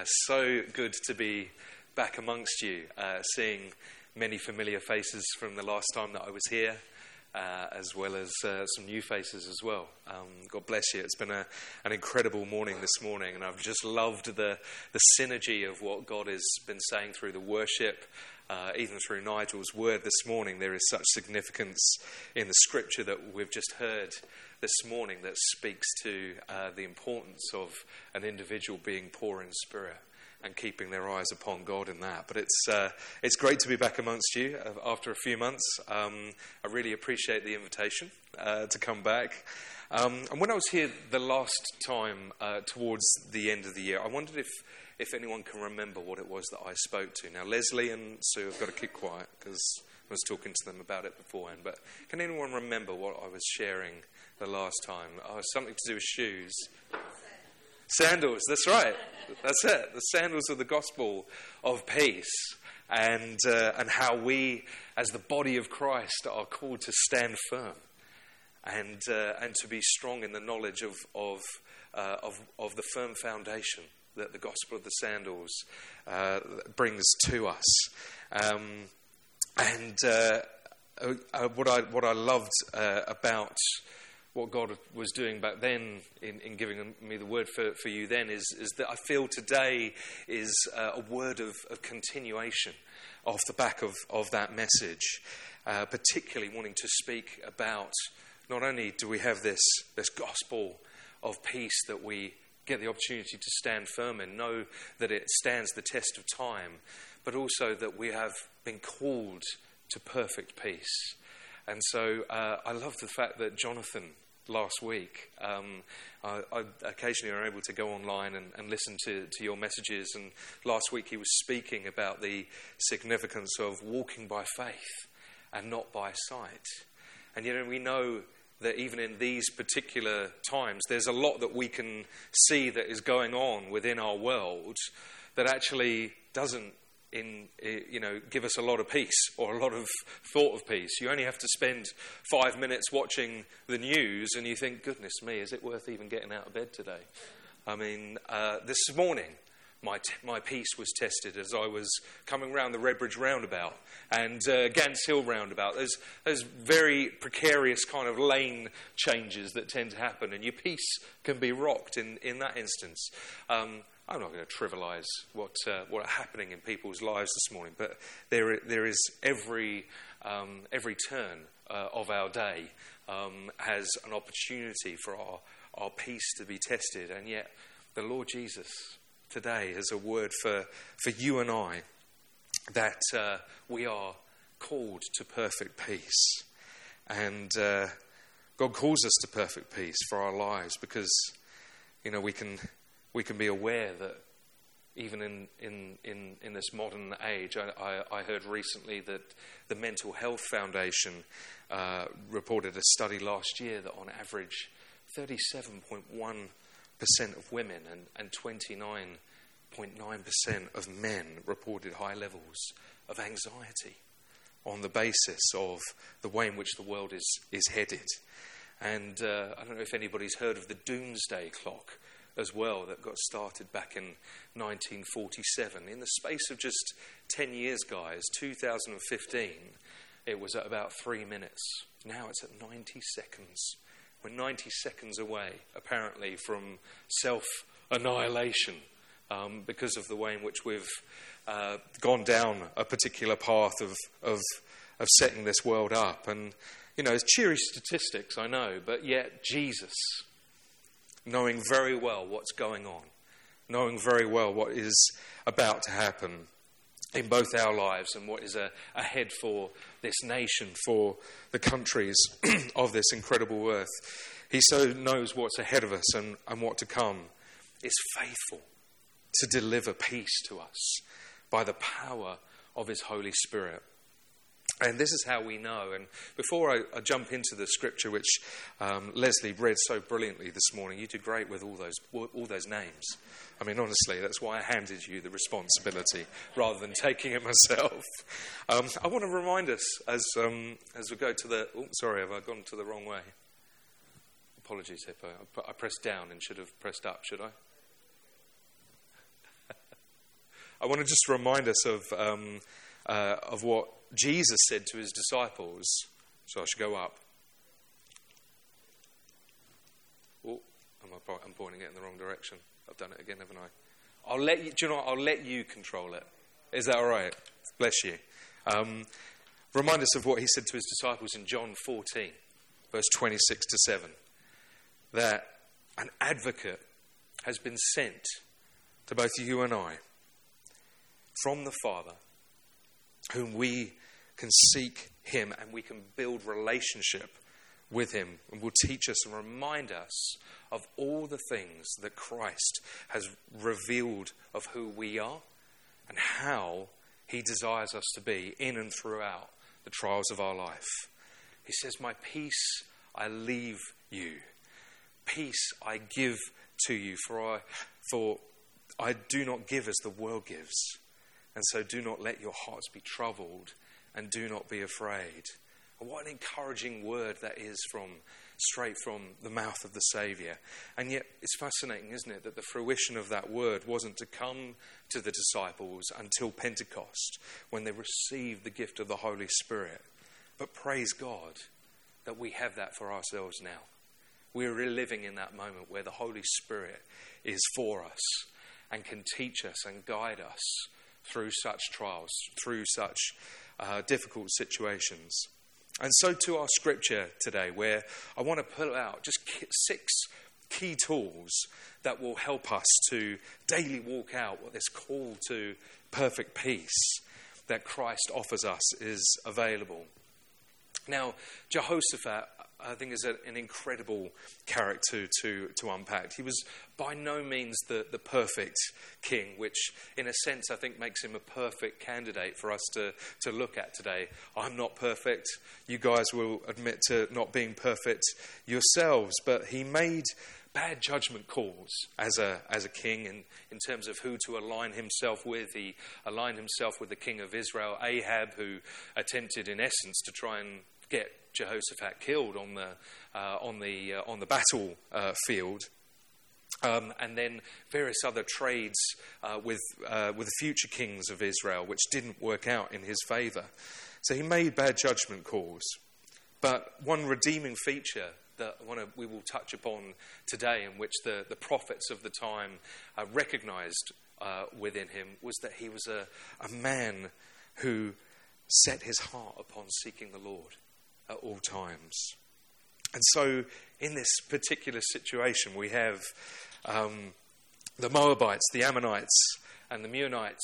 Uh, so good to be back amongst you, uh, seeing many familiar faces from the last time that I was here, uh, as well as uh, some new faces as well. Um, God bless you. It's been a, an incredible morning this morning, and I've just loved the, the synergy of what God has been saying through the worship. Uh, even through Nigel's word this morning, there is such significance in the scripture that we've just heard this morning that speaks to uh, the importance of an individual being poor in spirit and keeping their eyes upon God in that. But it's, uh, it's great to be back amongst you uh, after a few months. Um, I really appreciate the invitation uh, to come back. Um, and when I was here the last time uh, towards the end of the year, I wondered if, if anyone can remember what it was that I spoke to. Now, Leslie and Sue have got to keep quiet because I was talking to them about it beforehand. But can anyone remember what I was sharing the last time. Oh, something to do with shoes. Sandals, that's right. That's it. The sandals of the gospel of peace. And, uh, and how we, as the body of Christ, are called to stand firm and, uh, and to be strong in the knowledge of, of, uh, of, of, the firm foundation that the gospel of the sandals uh, brings to us. Um, and uh, uh, what, I, what I loved about what God was doing back then in, in giving me the word for, for you then is, is that I feel today is uh, a word of, of, continuation off the back of, of that message, uh, particularly wanting to speak about not only do we have this, this gospel of peace that we get the opportunity to stand firm in, know that it stands the test of time, but also that we have been called to perfect peace. And so uh, I love the fact that Jonathan last week, um, I, I, occasionally are able to go online and, and listen to, to, your messages. And last week he was speaking about the significance of walking by faith and not by sight. And yet we know that even in these particular times, there's a lot that we can see that is going on within our world that actually doesn't in, eh, you know, give us a lot of peace or a lot of thought of peace. You only have to spend five minutes watching the news and you think, goodness me, is it worth even getting out of bed today? I mean, uh, this morning, my, t- my peace was tested as I was coming around the Redbridge roundabout and uh, Gants Hill roundabout. There's, there's very precarious kind of lane changes that tend to happen, and your peace can be rocked in, in that instance. Um, I'm not going to trivialize what, uh, what are happening in people's lives this morning, but there, there is every, um, every turn uh, of our day um, has an opportunity for our, our peace to be tested. And yet, the Lord Jesus today has a word for, for you and I that uh, we are called to perfect peace. And uh, God calls us to perfect peace for our lives because, you know, we can we can be aware that even in, in, in, in this modern age, I, I, I, heard recently that the Mental Health Foundation uh, reported a study last year that on average 37.1% of women and, and 29.9% of men reported high levels of anxiety on the basis of the way in which the world is, is headed. And uh, I don't know if anybody's heard of the doomsday clock as well that got started back in 1947. In the space of just 10 years, guys, 2015, it was at about three minutes. Now it's at 90 seconds. We're 90 seconds away, apparently, from self annihilation um, because of the way in which we've uh, gone down a particular path of, of, of setting this world up. And, you know, it's cheery statistics, I know, but yet Jesus knowing very well what's going on, knowing very well what is about to happen in both our lives and what is ahead for this nation, for the countries of this incredible earth. He so knows what's ahead of us and, and what to come, is faithful to deliver peace to us by the power of his Holy Spirit. And this is how we know. And before I, I jump into the scripture, which um, Leslie read so brilliantly this morning, you did great with all those, all those names. I mean, honestly, that's why I handed you the responsibility rather than taking it myself. Um, I want to remind us as, um, as we go to the. Oh, sorry, have I gone to the wrong way? Apologies, Hippo. I pressed down and should have pressed up, should I? I want to just remind us of, um, uh, of what Jesus said to his disciples. So I should go up. Oh, am I, I'm pointing it in the wrong direction. I've done it again, haven't I? I'll let you, do you know what? I'll let you control it. Is that all right? Bless you. Um, remind us of what he said to his disciples in John 14, verse 26 to 7. That an advocate has been sent to both you and I from the Father, whom we can seek him and we can build relationship with him and will teach us and remind us of all the things that Christ has revealed of who we are and how he desires us to be in and throughout the trials of our life. He says, My peace I leave you, peace I give to you, for I, for I do not give as the world gives. And so do not let your hearts be troubled and do not be afraid. And what an encouraging word that is from straight from the mouth of the Saviour. And yet it's fascinating, isn't it, that the fruition of that word wasn't to come to the disciples until Pentecost, when they received the gift of the Holy Spirit. But praise God that we have that for ourselves now. We're living in that moment where the Holy Spirit is for us and can teach us and guide us through such trials, through such uh, difficult situations. And so to our scripture today, where I want to pull out just six key tools that will help us to daily walk out what this call to perfect peace that Christ offers us is available. Now, Jehoshaphat I think is an incredible character to, to unpack. He was by no means the, the perfect king, which in a sense I think makes him a perfect candidate for us to, to look at today. I'm not perfect. You guys will admit to not being perfect yourselves, but he made bad judgment calls as a, as a king in, in terms of who to align himself with. He aligned himself with the king of Israel, Ahab, who attempted, in essence, to try and get Jehoshaphat killed on the, uh, on the, uh, on the battlefield. Uh, um, and then various other trades uh, with, uh, with the future kings of Israel, which didn't work out in his favor. So he made bad judgment calls. But one redeeming feature that we will touch upon today, in which the, the prophets of the time uh, recognized uh, within him, was that he was a, a man who set his heart upon seeking the Lord at all times. And so, in this particular situation, we have um, the Moabites, the Ammonites, and the Meunites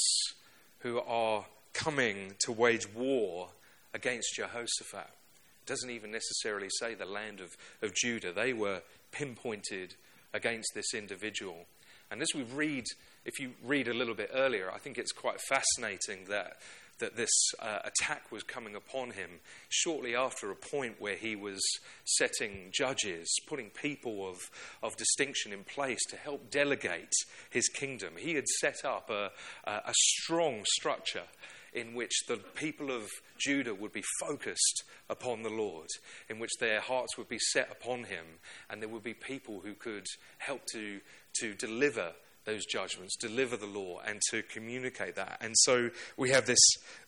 who are coming to wage war against Jehoshaphat. It doesn't even necessarily say the land of, of Judah. They were pinpointed against this individual. And as we read, if you read a little bit earlier, I think it's quite fascinating that that this uh, attack was coming upon him shortly after a point where he was setting judges, putting people of, of distinction in place to help delegate his kingdom. He had set up a, a strong structure in which the people of Judah would be focused upon the Lord, in which their hearts would be set upon him, and there would be people who could help to, to deliver those judgments, deliver the law, and to communicate that. And so we have this,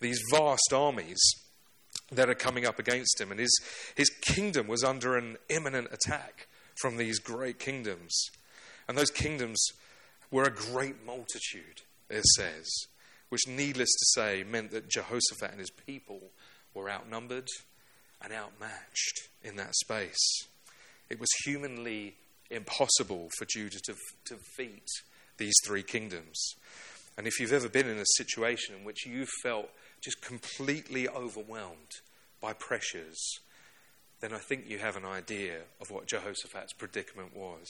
these vast armies that are coming up against him, and his, his kingdom was under an imminent attack from these great kingdoms. And those kingdoms were a great multitude, it says, which, needless to say, meant that Jehoshaphat and his people were outnumbered and outmatched in that space. It was humanly impossible for Judah to, to defeat these three kingdoms. And if you've ever been in a situation in which you felt just completely overwhelmed by pressures, then I think you have an idea of what Jehoshaphat's predicament was.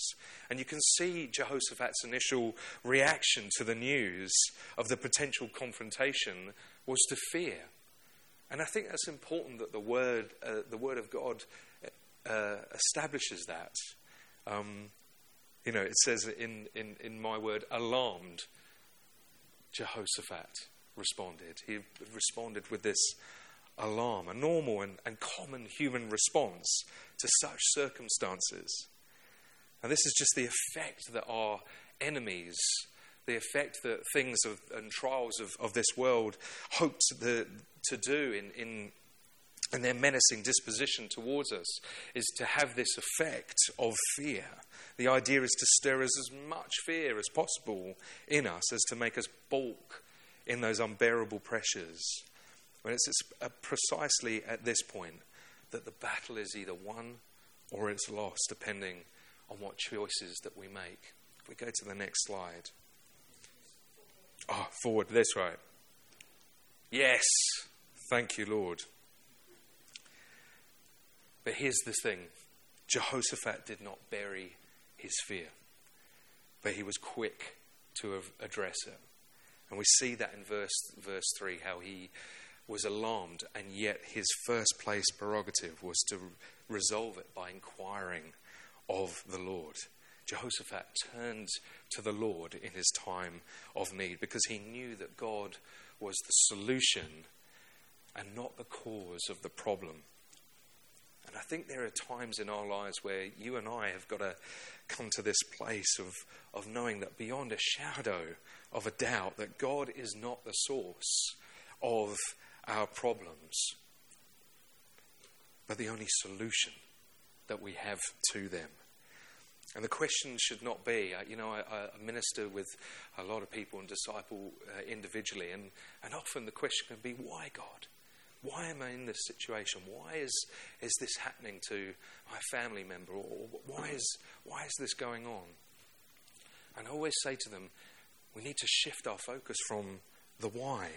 And you can see Jehoshaphat's initial reaction to the news of the potential confrontation was to fear. And I think that's important that the word, uh, the word of God uh, establishes that. Um, you know, it says in, in, in my word, alarmed. Jehoshaphat responded. He responded with this alarm, a normal and, and common human response to such circumstances. And this is just the effect that our enemies the effect that things of, and trials of, of this world hope to, to do in, in, in their menacing disposition towards us is to have this effect of fear. The idea is to stir us as much fear as possible in us as to make us balk in those unbearable pressures. When it's uh, precisely at this point that the battle is either won or it's lost, depending on what choices that we make. If we go to the next slide. Oh, forward, that's right. Yes, thank you, Lord. But here's the thing Jehoshaphat did not bury his fear, but he was quick to address it. And we see that in verse, verse 3 how he was alarmed, and yet his first place prerogative was to resolve it by inquiring of the Lord. Jehoshaphat turned to the Lord in his time of need because he knew that God was the solution and not the cause of the problem. And I think there are times in our lives where you and I have got to come to this place of, of knowing that beyond a shadow of a doubt, that God is not the source of our problems, but the only solution that we have to them. And the question should not be, uh, you know, I, I, minister with a lot of people and disciple uh, individually, and, and often the question can be, why God? Why am I in this situation? Why is, is this happening to my family member? Or why is, why is this going on? And I always say to them, we need to shift our focus from the why,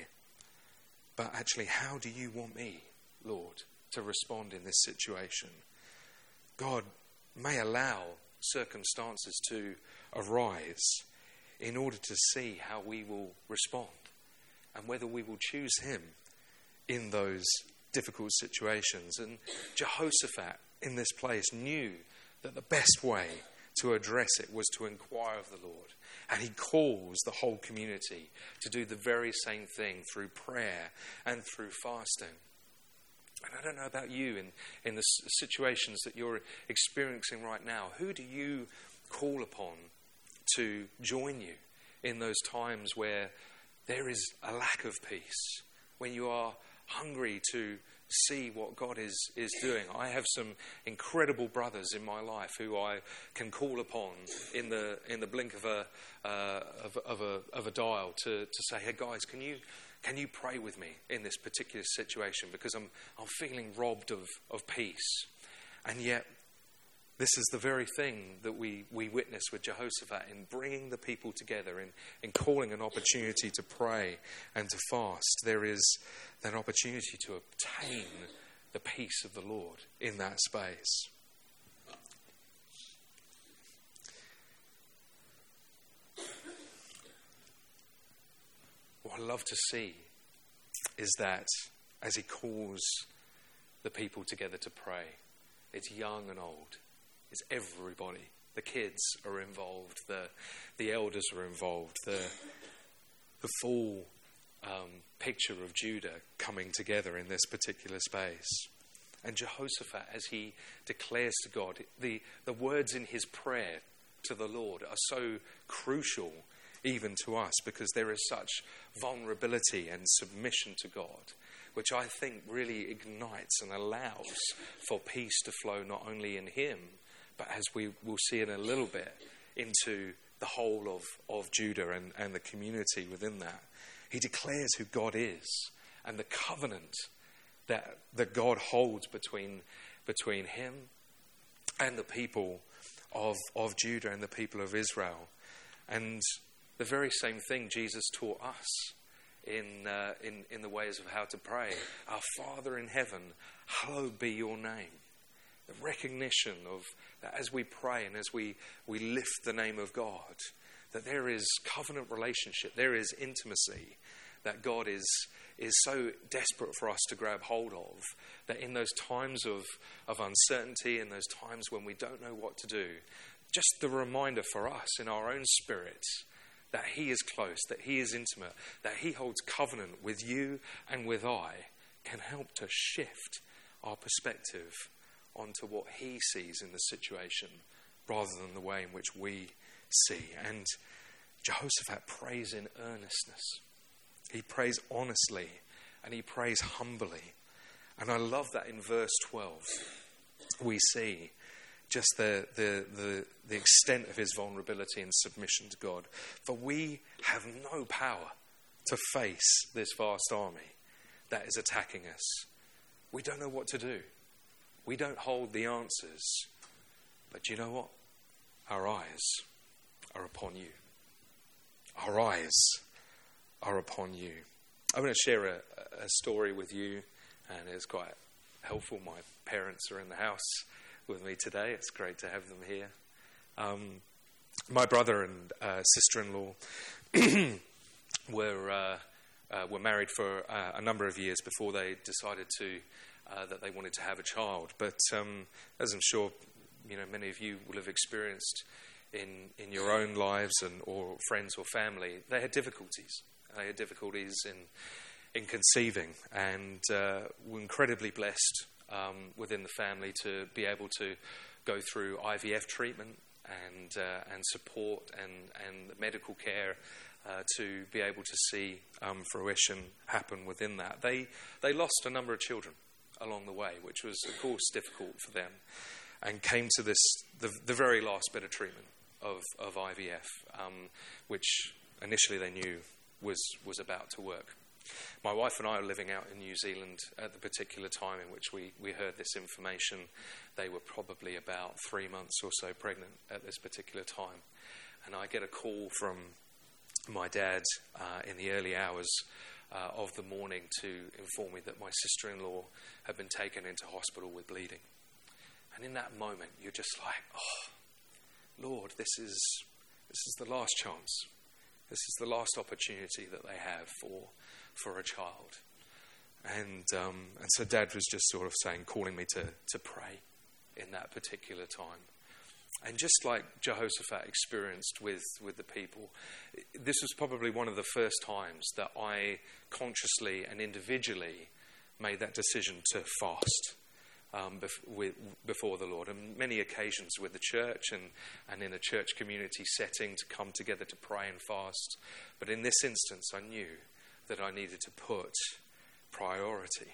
but actually, how do you want me, Lord, to respond in this situation? God may allow circumstances to arise in order to see how we will respond and whether we will choose Him in those difficult situations. And Jehoshaphat in this place knew that the best way to address it was to inquire of the Lord. And he calls the whole community to do the very same thing through prayer and through fasting. And I don't know about you in, in the situations that you're experiencing right now. Who do you call upon to join you in those times where there is a lack of peace, when you are hungry to see what God is, is doing. I have some incredible brothers in my life who I can call upon in the, in the blink of a, uh, of, of, a, of a dial to, to say, hey guys, can you, can you pray with me in this particular situation? Because I'm, I'm feeling robbed of, of peace. And yet, this is the very thing that we, we witness with Jehoshaphat in bringing the people together, in, in calling an opportunity to pray and to fast. There is an opportunity to obtain the peace of the Lord in that space. What I love to see is that as he calls the people together to pray, it's young and old is everybody. The kids are involved, the, the elders are involved, the, the full um, picture of Judah coming together in this particular space. And Jehoshaphat, as he declares to God, the, the words in his prayer to the Lord are so crucial even to us because there is such vulnerability and submission to God, which I think really ignites and allows for peace to flow not only in him, but as we will see in a little bit, into the whole of, of Judah and, and the community within that. He declares who God is and the covenant that, that God holds between, between him and the people of, of Judah and the people of Israel. And the very same thing Jesus taught us in, uh, in, in the ways of how to pray. Our Father in heaven, hallowed be your name. The recognition of that as we pray and as we, we lift the name of God, that there is covenant relationship, there is intimacy that God is, is so desperate for us to grab hold of, that in those times of, of uncertainty, in those times when we don't know what to do, just the reminder for us in our own spirit that He is close, that He is intimate, that He holds covenant with you and with I, can help to shift our perspective onto what he sees in the situation rather than the way in which we see. And Jehoshaphat prays in earnestness. He prays honestly and he prays humbly. And I love that in verse 12 we see just the, the, the, the, extent of his vulnerability and submission to God. For we have no power to face this vast army that is attacking us. We don't know what to do. We don't hold the answers. But you know what? Our eyes are upon you. Our eyes are upon you. I'm going to share a, a story with you, and it's quite helpful. My parents are in the house with me today. It's great to have them here. Um, my brother and uh, sister-in-law were uh, uh, were married for uh, a number of years before they decided to uh, that they wanted to have a child. But um, as I'm sure you know, many of you will have experienced in in your own lives and or friends or family, they had difficulties. They had difficulties in in conceiving, and uh, were incredibly blessed um, within the family to be able to go through IVF treatment and uh, and support and and medical care uh, to be able to see um, fruition happen within that. They they lost a number of children along the way, which was of course difficult for them, and came to this the, the very last bit of treatment of of IVF, um, which initially they knew was was about to work. My wife and I were living out in New Zealand at the particular time in which we, we heard this information. They were probably about three months or so pregnant at this particular time. And I get a call from my dad uh, in the early hours uh, of the morning to inform me that my sister in law had been taken into hospital with bleeding. And in that moment, you're just like, oh, Lord, this is, this is the last chance. This is the last opportunity that they have for for a child. And, um, and so dad was just sort of saying, calling me to, to pray in that particular time. And just like Jehoshaphat experienced with, with the people, this was probably one of the first times that I consciously and individually made that decision to fast um, bef- with, before the Lord. And many occasions with the church and, and in a church community setting to come together to pray and fast. But in this instance, I knew that I needed to put priority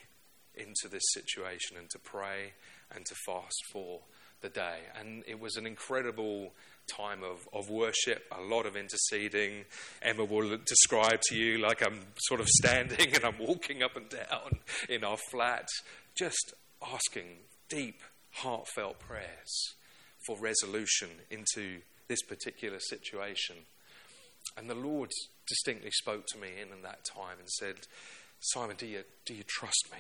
into this situation and to pray and to fast for the day. And it was an incredible time of, of worship, a lot of interceding. Emma will describe to you like I'm sort of standing and I'm walking up and down in our flat, just asking deep, heartfelt prayers for resolution into this particular situation. And the Lord distinctly spoke to me in, in that time and said, Simon, do you, do you trust me?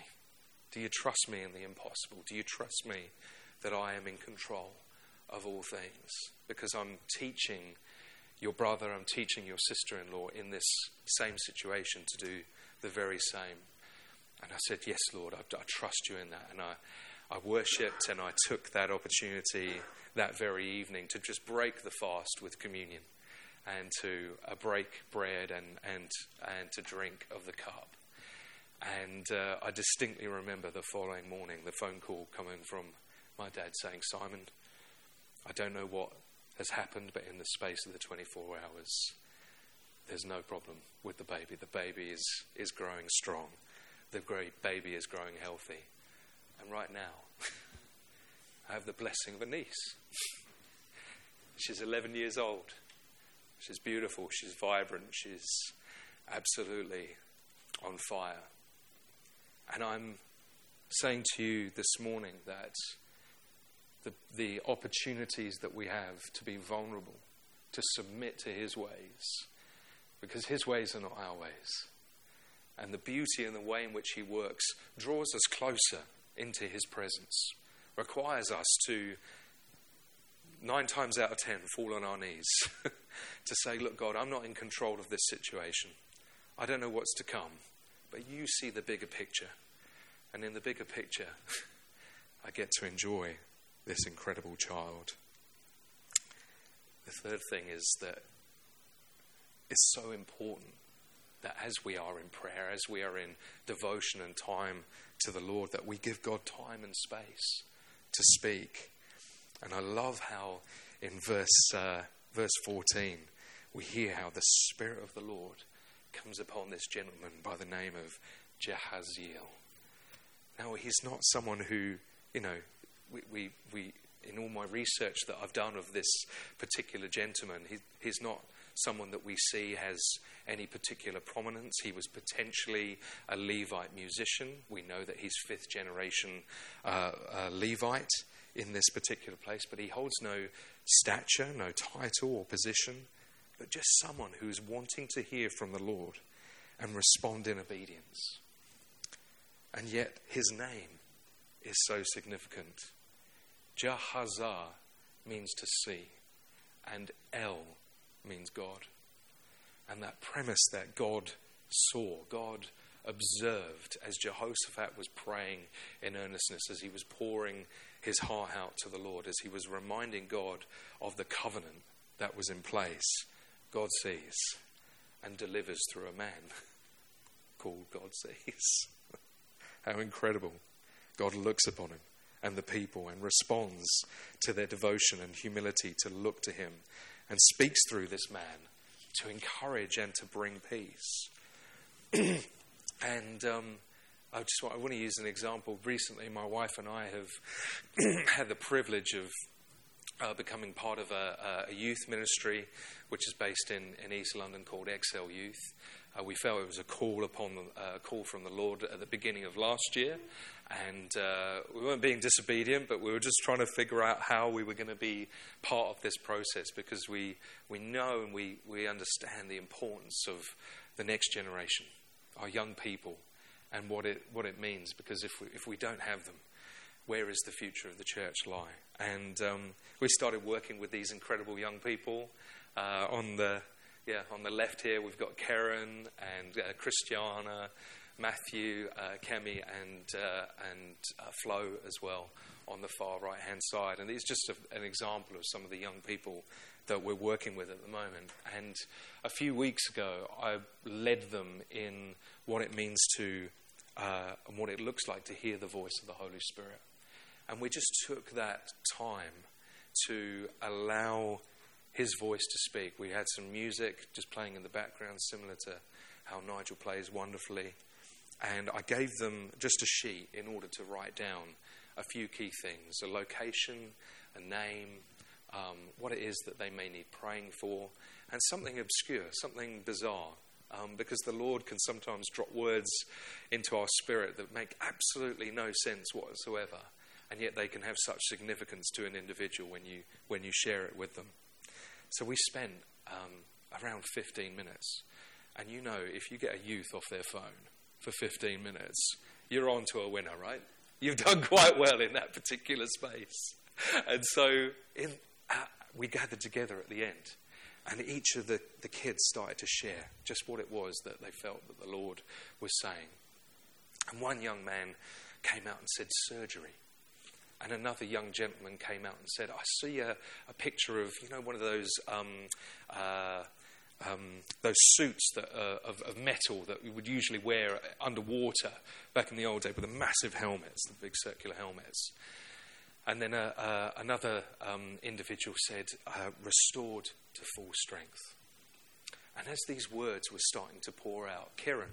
Do you trust me in the impossible? Do you trust me that I am in control of all things? Because I'm teaching your brother, I'm teaching your sister in law in this same situation to do the very same. And I said, Yes, Lord, I, I trust you in that. And I, I worshipped and I took that opportunity that very evening to just break the fast with communion and to uh, break bread and, and, and to drink of the cup. And uh, I distinctly remember the following morning the phone call coming from my dad saying, Simon, I don't know what has happened, but in the space of the 24 hours, there's no problem with the baby. The baby is, is growing strong, the great baby is growing healthy. And right now, I have the blessing of a niece. She's 11 years old. She's beautiful, she's vibrant, she's absolutely on fire. And I'm saying to you this morning that the, the opportunities that we have to be vulnerable, to submit to His ways, because His ways are not our ways. And the beauty and the way in which He works draws us closer into His presence, requires us to nine times out of ten, fall on our knees to say, Look, God, I'm not in control of this situation. I don't know what's to come, but you see the bigger picture. And in the bigger picture, I get to enjoy this incredible child. The third thing is that it's so important that as we are in prayer, as we are in devotion and time to the Lord, that we give God time and space to speak and I love how in verse, uh, verse 14 we hear how the Spirit of the Lord comes upon this gentleman by the name of Jahaziel. Now, he's not someone who, you know, we, we, we in all my research that I've done of this particular gentleman, he, he's not someone that we see has any particular prominence. He was potentially a Levite musician. We know that he's fifth generation uh, uh, Levite in this particular place, but he holds no stature, no title or position, but just someone who's wanting to hear from the Lord and respond in obedience. And yet his name is so significant. Jahazah means to see, and El means God. And that premise that God saw, God observed as Jehoshaphat was praying in earnestness, as he was pouring his heart out to the Lord, as he was reminding God of the covenant that was in place, God sees and delivers through a man called God sees. How incredible. God looks upon him and the people and responds to their devotion and humility to look to him and speaks through this man to encourage and to bring peace. and um, I just want, I want to use an example. Recently, my wife and I have had the privilege of uh, becoming part of a, a, youth ministry which is based in, in East London called Excel Youth. Uh, we felt it was a call upon the, uh, call from the Lord at the beginning of last year, and uh, we weren't being disobedient, but we were just trying to figure out how we were going to be part of this process because we, we know and we, we understand the importance of the next generation, our young people, and what it, what it means. Because if we, if we don't have them, where is the future of the church lie? And um, we started working with these incredible young people. Uh, on the yeah, on the left here we've got Karen and uh, Christiana Matthew, uh, Kemi, and, uh, and uh, Flo as well on the far right hand side. And it's just a, an example of some of the young people that we're working with at the moment. And a few weeks ago, I led them in what it means to uh, and what it looks like to hear the voice of the Holy Spirit. And we just took that time to allow His voice to speak. We had some music just playing in the background, similar to how Nigel plays wonderfully. And I gave them just a sheet in order to write down a few key things a location, a name, um, what it is that they may need praying for, and something obscure, something bizarre. Um, because the Lord can sometimes drop words into our spirit that make absolutely no sense whatsoever, and yet they can have such significance to an individual when you, when you share it with them. So we spent um, around 15 minutes. And you know, if you get a youth off their phone, for 15 minutes, you're on to a winner, right? You've done quite well in that particular space. And so in, uh, we gathered together at the end, and each of the, the kids started to share just what it was that they felt that the Lord was saying. And one young man came out and said, surgery. And another young gentleman came out and said, I see a, a picture of, you know, one of those um, uh, um, those suits that of, of, metal that we would usually wear underwater back in the old day with the massive helmets, the big circular helmets. And then uh, uh, another um, individual said, uh, restored to full strength. And as these words were starting to pour out, Kieran,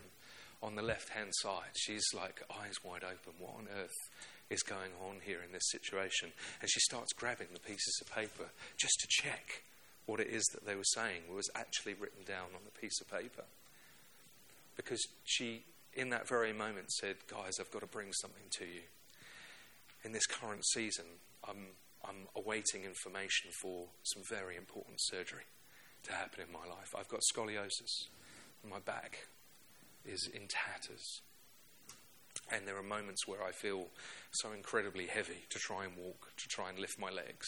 on the left hand side, she's like eyes wide open. What on earth is going on here in this situation? And she starts grabbing the pieces of paper just to check what it is that they were saying was actually written down on a piece of paper. Because she, in that very moment, said, Guys, I've got to bring something to you. In this current season, I'm, I'm awaiting information for some very important surgery to happen in my life. I've got scoliosis, my back is in tatters. And there are moments where I feel so incredibly heavy to try and walk, to try and lift my legs.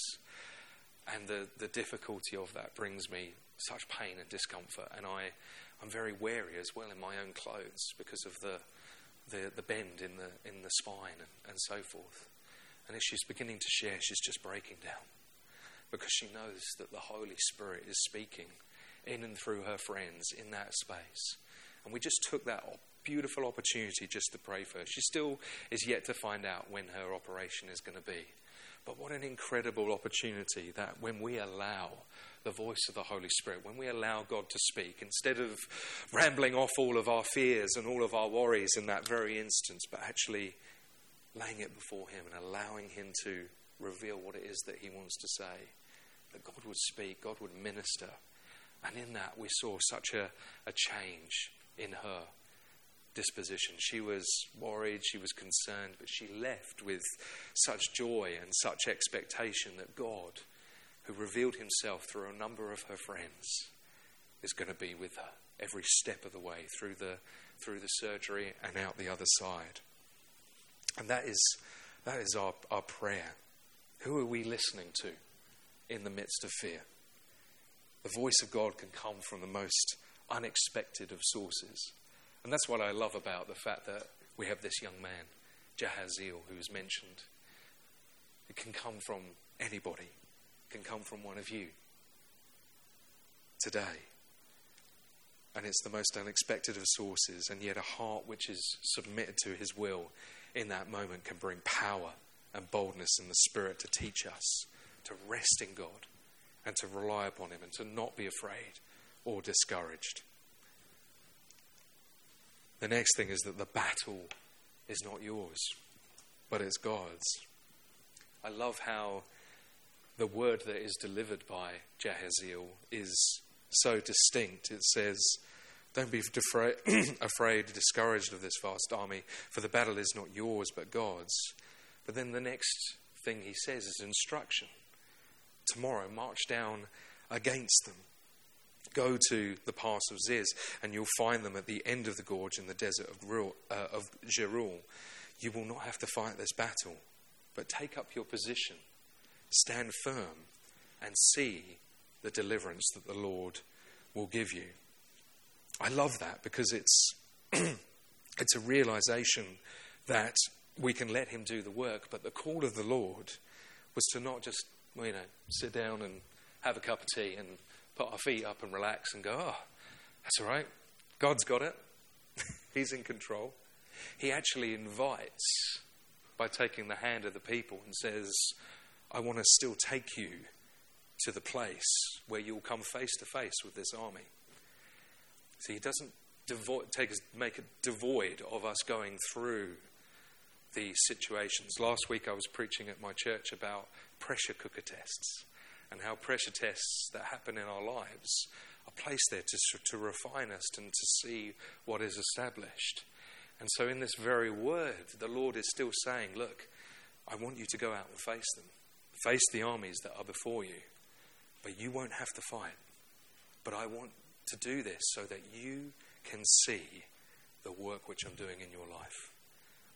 And the, the difficulty of that brings me such pain and discomfort. And I, I'm very wary as well in my own clothes because of the, the, the bend in the, in the spine and, and so forth. And as she's beginning to share, she's just breaking down because she knows that the Holy Spirit is speaking in and through her friends in that space. And we just took that beautiful opportunity just to pray for her. She still is yet to find out when her operation is going to be. But what an incredible opportunity that when we allow the voice of the Holy Spirit, when we allow God to speak, instead of rambling off all of our fears and all of our worries in that very instance, but actually laying it before Him and allowing Him to reveal what it is that He wants to say, that God would speak, God would minister. And in that, we saw such a, a change in her disposition. She was worried, she was concerned, but she left with such joy and such expectation that God, who revealed himself through a number of her friends, is going to be with her every step of the way through the, through the surgery and out the other side. And that is, that is our, our prayer. Who are we listening to in the midst of fear? The voice of God can come from the most unexpected of sources. And that's what I love about the fact that we have this young man, Jahaziel, who's mentioned. It can come from anybody, it can come from one of you today. And it's the most unexpected of sources, and yet a heart which is submitted to his will in that moment can bring power and boldness in the Spirit to teach us to rest in God and to rely upon Him and to not be afraid or discouraged. The next thing is that the battle is not yours, but it's God's. I love how the word that is delivered by Jahaziel is so distinct. It says, Don't be afraid, afraid, discouraged of this vast army, for the battle is not yours, but God's. But then the next thing he says is instruction. Tomorrow, march down against them. Go to the pass of Ziz, and you'll find them at the end of the gorge in the desert of, Ruel, uh, of Jeruel. You will not have to fight this battle, but take up your position, stand firm, and see the deliverance that the Lord will give you. I love that because it's, it's a realization that we can let Him do the work, but the call of the Lord was to not just, you know, sit down and have a cup of tea and put our feet up and relax and go, oh, that's all right. God's got it. He's in control. He actually invites by taking the hand of the people and says, I want to still take you to the place where you'll come face to face with this army. See, he doesn't devo- take us, make it devoid of us going through these situations. Last week I was preaching at my church about pressure cooker tests and how pressure tests that happen in our lives are placed there to, to refine us and to see what is established. And so, in this very word, the Lord is still saying, Look, I want you to go out and face them, face the armies that are before you, but you won't have to fight. But I want to do this so that you can see the work which I'm doing in your life.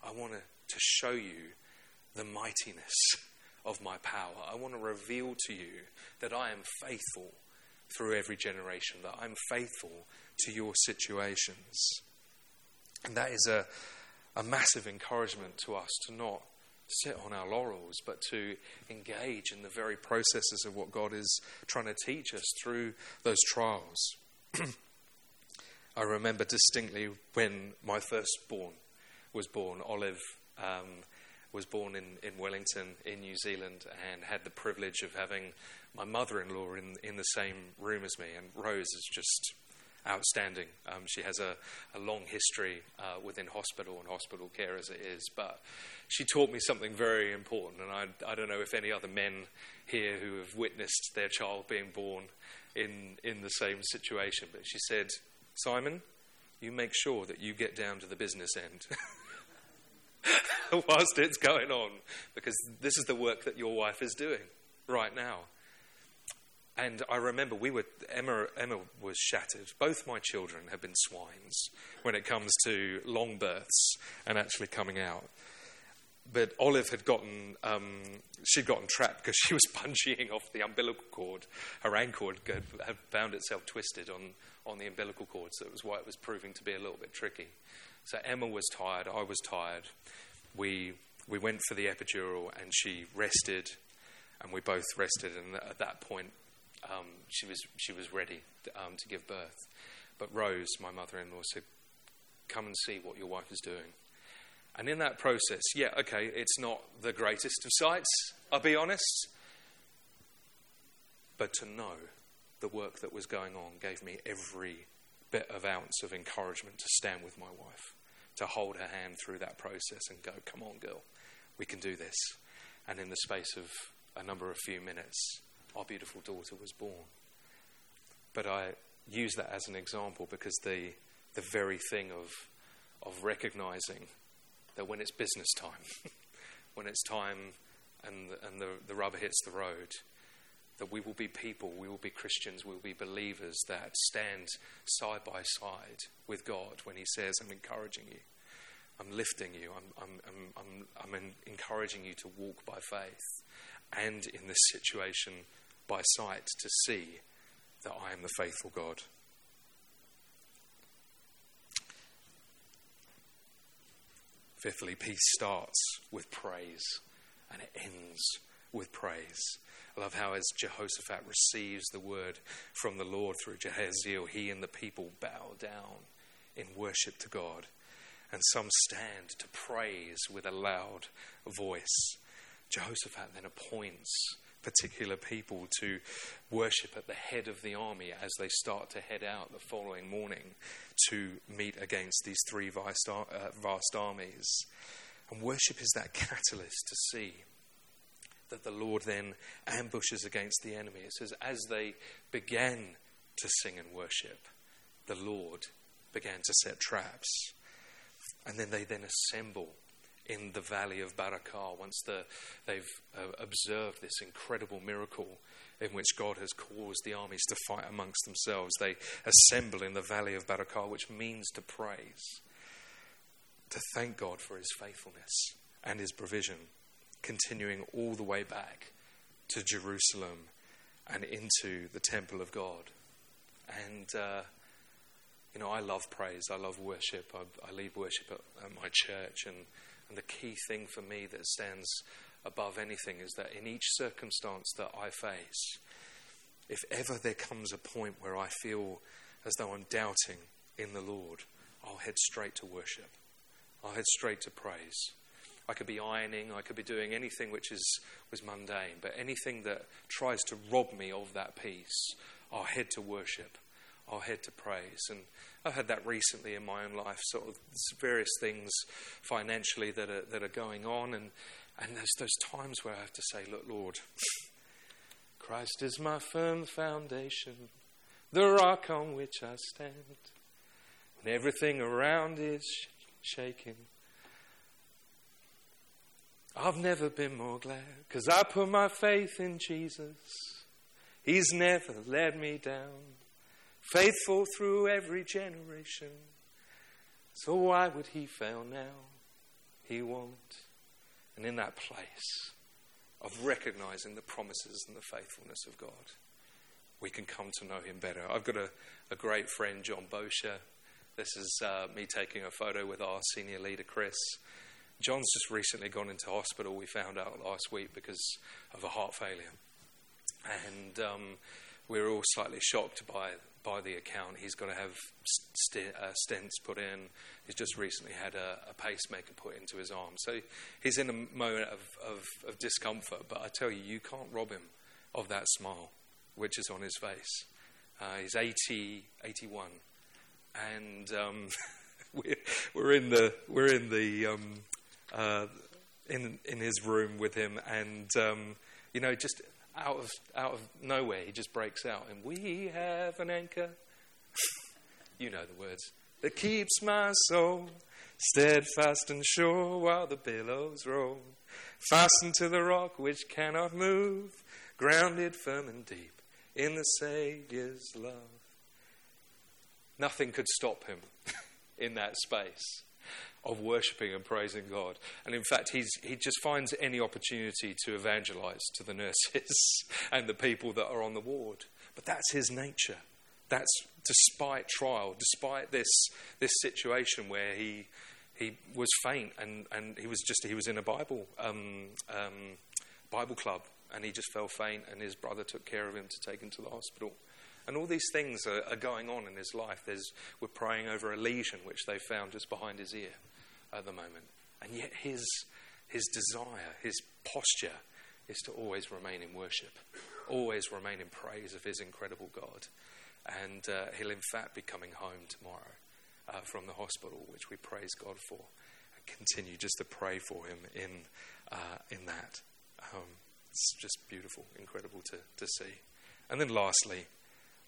I want to, to show you the mightiness of my power. I want to reveal to you that I am faithful through every generation, that I'm faithful to your situations. And that is a, a massive encouragement to us to not sit on our laurels, but to engage in the very processes of what God is trying to teach us through those trials. I remember distinctly when my firstborn was born, Olive. Um, was born in, in Wellington, in New Zealand, and had the privilege of having my mother in law in, in the same room as me. And Rose is just outstanding. Um, she has a, a long history uh, within hospital and hospital care as it is, but she taught me something very important. And I, I don't know if any other men here who have witnessed their child being born in, in the same situation, but she said, Simon, you make sure that you get down to the business end. whilst it's going on, because this is the work that your wife is doing right now. And I remember we were Emma. Emma was shattered. Both my children have been swines when it comes to long births and actually coming out. But Olive had gotten um, she'd gotten trapped because she was punching off the umbilical cord. Her ankle had, had found itself twisted on on the umbilical cord, so it was why it was proving to be a little bit tricky. So Emma was tired. I was tired we, we went for the epidural and she rested, and we both rested. And at that point, um, she, was, she was ready um, to give birth. But Rose, my mother in law, said, Come and see what your wife is doing. And in that process, yeah, okay, it's not the greatest of sights, I'll be honest. But to know the work that was going on gave me every bit of ounce of encouragement to stand with my wife, to hold her hand through that process and go, come on, girl, we can do this. And in the space of a number of few minutes, our beautiful daughter was born. But I use that as an example because the, the very thing of, of recognizing that when it's business time, when it's time and, and the, the rubber hits the road, that we will be people, we will be Christians, we will be believers that stand side by side with God when He says, I'm encouraging you, I'm lifting you, I'm, I'm, I'm, I'm, encouraging you to walk by faith, and in this situation by sight to see that I am the faithful God. Fifthly, peace starts with praise and it ends with praise. I love how, as Jehoshaphat receives the word from the Lord through Jahaziel, he and the people bow down in worship to God. And some stand to praise with a loud voice. Jehoshaphat then appoints particular people to worship at the head of the army as they start to head out the following morning to meet against these three vast, uh, vast armies. And worship is that catalyst to see that the Lord then ambushes against the enemy. It says, as they began to sing and worship, the Lord began to set traps. And then they then assemble in the valley of Berakah once the, they've uh, observed this incredible miracle in which God has caused the armies to fight amongst themselves. They assemble in the valley of Berakah, which means to praise, to thank God for his faithfulness and his provision, continuing all the way back to Jerusalem and into the temple of God. And, uh, you know, I love praise, I love worship. I, I lead worship at, at my church, and and the key thing for me that stands above anything is that in each circumstance that I face, if ever there comes a point where I feel as though I'm doubting in the Lord, I'll head straight to worship. I'll head straight to praise. I could be ironing, I could be doing anything which is was mundane, but anything that tries to rob me of that peace, I'll head to worship. I'll head to praise. And I've had that recently in my own life, sort of various things financially that are, that are going on. And, and there's those times where I have to say, Look, Lord, Christ is my firm foundation, the rock on which I stand. When everything around is shaking, I've never been more glad because I put my faith in Jesus. He's never let me down faithful through every generation. So why would he fail now? He won't. And in that place of recognizing the promises and the faithfulness of God, we can come to know him better. I've got a, a great friend, John Bosher. This is uh, me taking a photo with our senior leader, Chris. John's just recently gone into hospital, we found out last week, because of a heart failure. And um, we're all slightly shocked by by the account, he's got to have st- uh, stents put in. He's just recently had a, a, pacemaker put into his arm. So he's in a moment of, of, of, discomfort. But I tell you, you can't rob him of that smile which is on his face. Uh, he's 80, 81. And um, we're, we're, in the, we're in, the um, uh, in, in his room with him. And, um, you know, just out of, out of nowhere, he just breaks out, and we have an anchor. you know the words. That keeps my soul steadfast and sure while the billows roll. Fastened to the rock which cannot move, grounded firm and deep in the Saviour's love. Nothing could stop him in that space of worshipping and praising God. And in fact, he's, he just finds any opportunity to evangelize to the nurses and the people that are on the ward. But that's his nature. That's despite trial, despite this, this situation where he, he was faint and, and he was just he was in a Bible um, um, Bible club and he just fell faint and his brother took care of him to take him to the hospital. And all these things are, are going on in his life. There's, we're praying over a lesion which they found just behind his ear at the moment. And yet his, his desire, his posture is to always remain in worship, always remain in praise of his incredible God. And uh, he'll, in fact, be coming home tomorrow uh, from the hospital, which we praise God for. And continue just to pray for him in, uh, in that. Um, it's just beautiful, incredible to, to see. And then, lastly,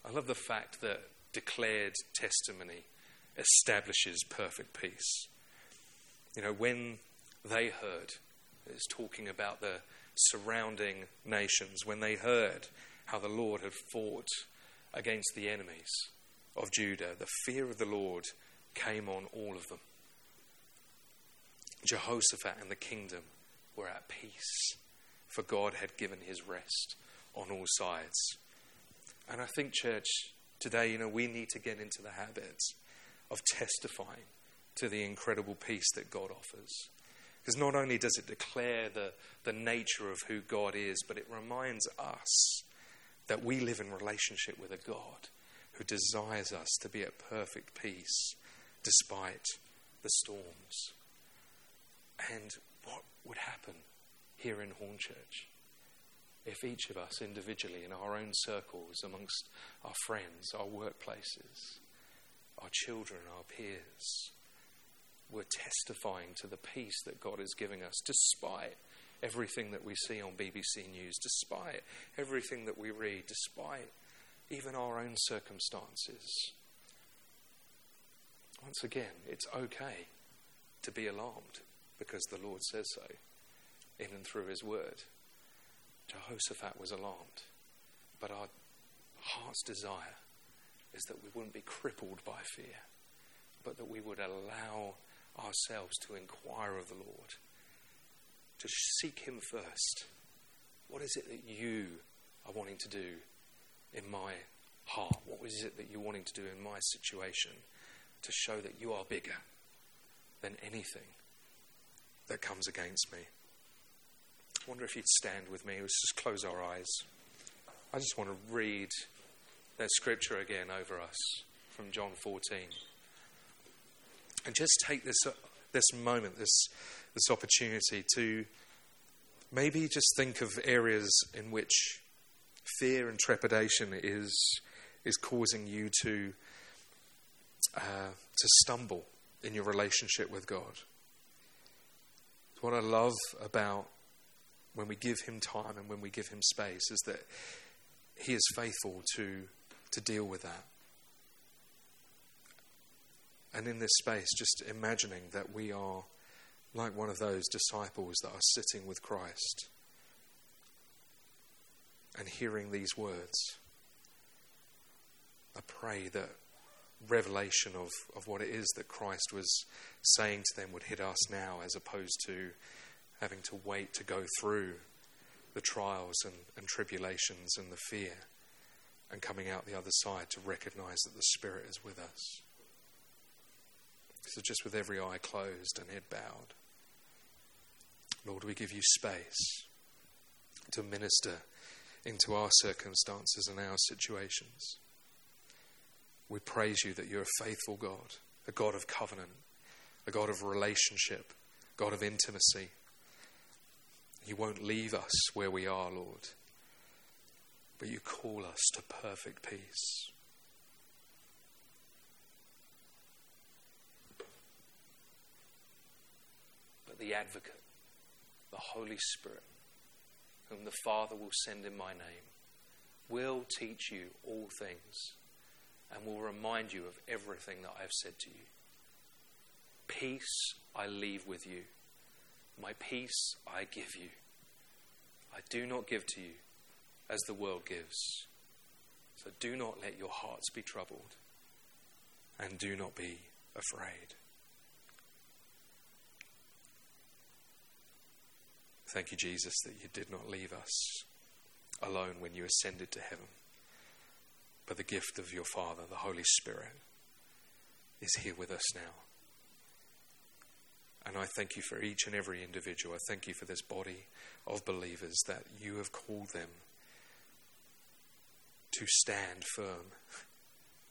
I love the fact that declared testimony establishes perfect peace. You know, when they heard, it's talking about the surrounding nations, when they heard how the Lord had fought against the enemies of Judah, the fear of the Lord came on all of them. Jehoshaphat and the kingdom were at peace, for God had given his rest on all sides. And I think, church, today, you know, we need to get into the habit of testifying to the incredible peace that God offers. Because not only does it declare the, the nature of who God is, but it reminds us that we live in relationship with a God who desires us to be at perfect peace despite the storms. And what would happen here in Hornchurch if each of us individually in our own circles, amongst our friends, our workplaces, our children, our peers, were testifying to the peace that God is giving us despite everything that we see on BBC News, despite everything that we read, despite even our own circumstances. Once again, it's okay to be alarmed because the Lord says so in and through His Word. Jehoshaphat was alarmed, but our heart's desire is that we wouldn't be crippled by fear, but that we would allow ourselves to inquire of the Lord to seek Him first. What is it that you are wanting to do in my heart? What is it that you're wanting to do in my situation to show that you are bigger than anything that comes against me? Wonder if you'd stand with me. Let's just close our eyes. I just want to read that scripture again over us from John 14. And just take this, uh, this moment, this this opportunity to maybe just think of areas in which fear and trepidation is is causing you to uh, to stumble in your relationship with God. What I love about when we give Him time and when we give Him space is that He is faithful to to deal with that. And in this space, just imagining that we are like one of those disciples that are sitting with Christ and hearing these words. I pray that revelation of, of what it is that Christ was saying to them would hit us now as opposed to having to wait to go through the trials and, and tribulations and the fear and coming out the other side to recognize that the Spirit is with us. So, just with every eye closed and head bowed. Lord, we give you space to minister into our circumstances and our situations. We praise you that you're a faithful God, a God of covenant, a God of relationship, God of intimacy. You won't leave us where we are, Lord, but you call us to perfect peace. But the advocate, the Holy Spirit, whom the Father will send in my name, will teach you all things and will remind you of everything that I have said to you. Peace I leave with you, my peace I give you. I do not give to you as the world gives. So do not let your hearts be troubled and do not be afraid. Thank you, Jesus, that you did not leave us alone when you ascended to heaven. But the gift of your Father, the Holy Spirit, is here with us now. And I thank you for each and every individual. I thank you for this body of believers that you have called them to stand firm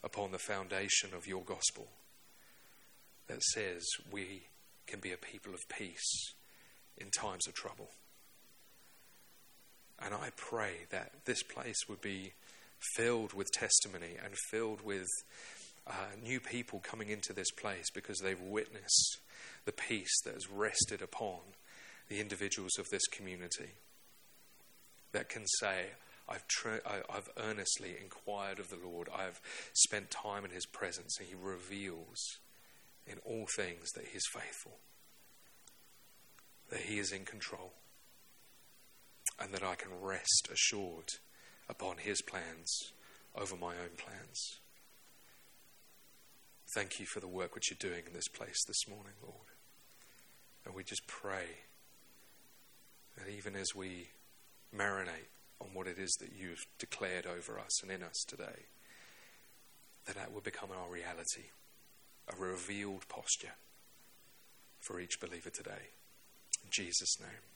upon the foundation of your gospel that says we can be a people of peace in times of trouble. And I pray that this place would be filled with testimony and filled with uh, new people coming into this place because they've witnessed the peace that has rested upon the individuals of this community that can say, I've, I've earnestly inquired of the Lord. I've spent time in His presence, and He reveals in all things that He is faithful, that He is in control, and that I can rest assured upon His plans over my own plans. Thank you for the work which you're doing in this place this morning, Lord. And we just pray that even as we marinate on what it is that you've declared over us and in us today, that that will become our reality, a revealed posture for each believer today. In Jesus' name.